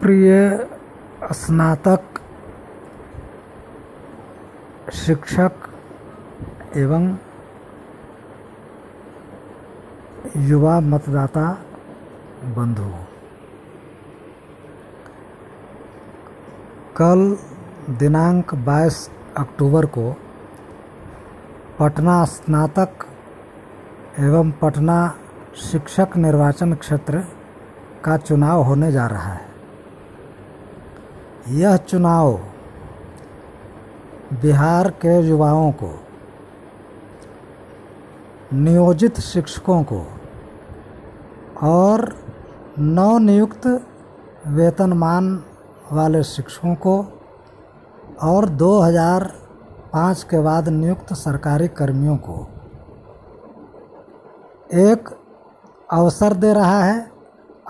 प्रिय स्नातक शिक्षक एवं युवा मतदाता बंधु। कल दिनांक 22 अक्टूबर को पटना स्नातक एवं पटना शिक्षक निर्वाचन क्षेत्र का चुनाव होने जा रहा है। यह चुनाव बिहार के युवाओं को, नियोजित शिक्षकों को और नवनियुक्त वेतनमान वाले शिक्षकों को और 2005 के बाद नियुक्त सरकारी कर्मियों को एक अवसर दे रहा है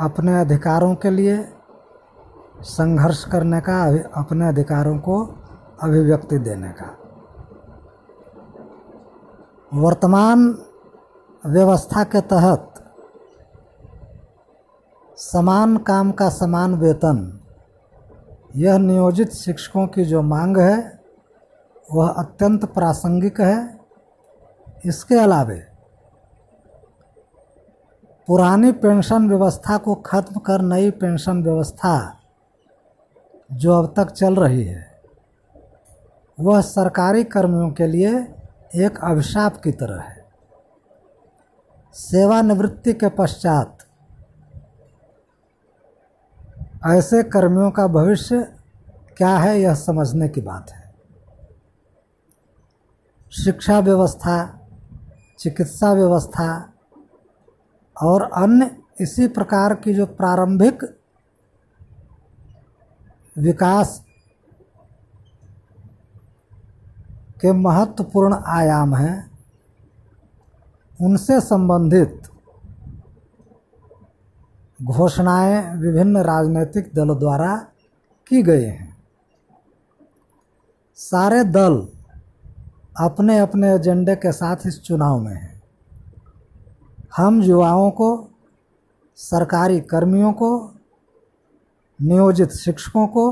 अपने अधिकारों के लिए संघर्ष करने का, अपने अधिकारों को अभिव्यक्ति देने का। वर्तमान व्यवस्था के तहत समान काम का समान वेतन, यह नियोजित शिक्षकों की जो मांग है, वह अत्यंत प्रासंगिक है। इसके अलावे पुरानी पेंशन व्यवस्था को खत्म कर नई पेंशन व्यवस्था जो अब तक चल रही है, वह सरकारी कर्मियों के लिए एक अभिशाप की तरह है। सेवानिवृत्ति के पश्चात ऐसे कर्मियों का भविष्य क्या है, यह समझने की बात है। शिक्षा व्यवस्था, चिकित्सा व्यवस्था और अन्य इसी प्रकार की जो प्रारंभिक विकास के महत्वपूर्ण आयाम हैं। उनसे संबंधित घोषणाएँ विभिन्न राजनीतिक दलों द्वारा की गई हैं। सारे दल अपने अपने एजेंडे के साथ इस चुनाव में हैं। हम युवाओं को, सरकारी कर्मियों को नियोजित शिक्षकों को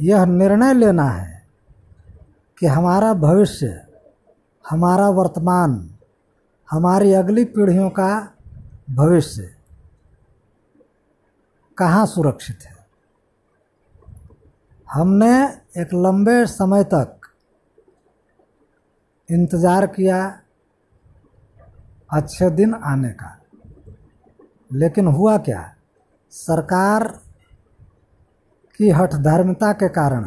यह निर्णय लेना है कि हमारा भविष्य, हमारा वर्तमान, हमारी अगली पीढ़ियों का भविष्य कहाँ सुरक्षित है। हमने एक लंबे समय तक इंतज़ार किया अच्छे दिन आने का, लेकिन हुआ क्या? सरकार की हठधर्मिता के कारण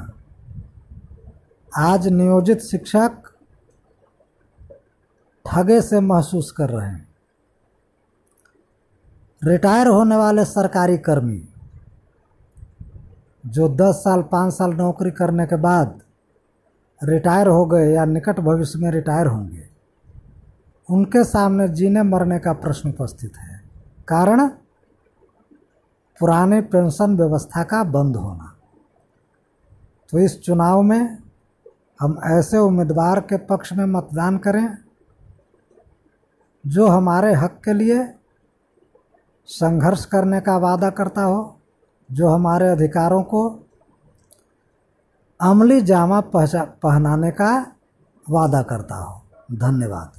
आज नियोजित शिक्षक ठगे से महसूस कर रहे हैं। रिटायर होने वाले सरकारी कर्मी जो 10 साल 5 साल नौकरी करने के बाद रिटायर हो गए या निकट भविष्य में रिटायर होंगे, उनके सामने जीने मरने का प्रश्न उपस्थित है। कारण? पुराने पेंशन व्यवस्था का बंद होना। तो इस चुनाव में हम ऐसे उम्मीदवार के पक्ष में मतदान करें, जो हमारे हक के लिए संघर्ष करने का वादा करता हो, जो हमारे अधिकारों को अमली जामा पहचा, पहनाने का वादा करता हो। धन्यवाद।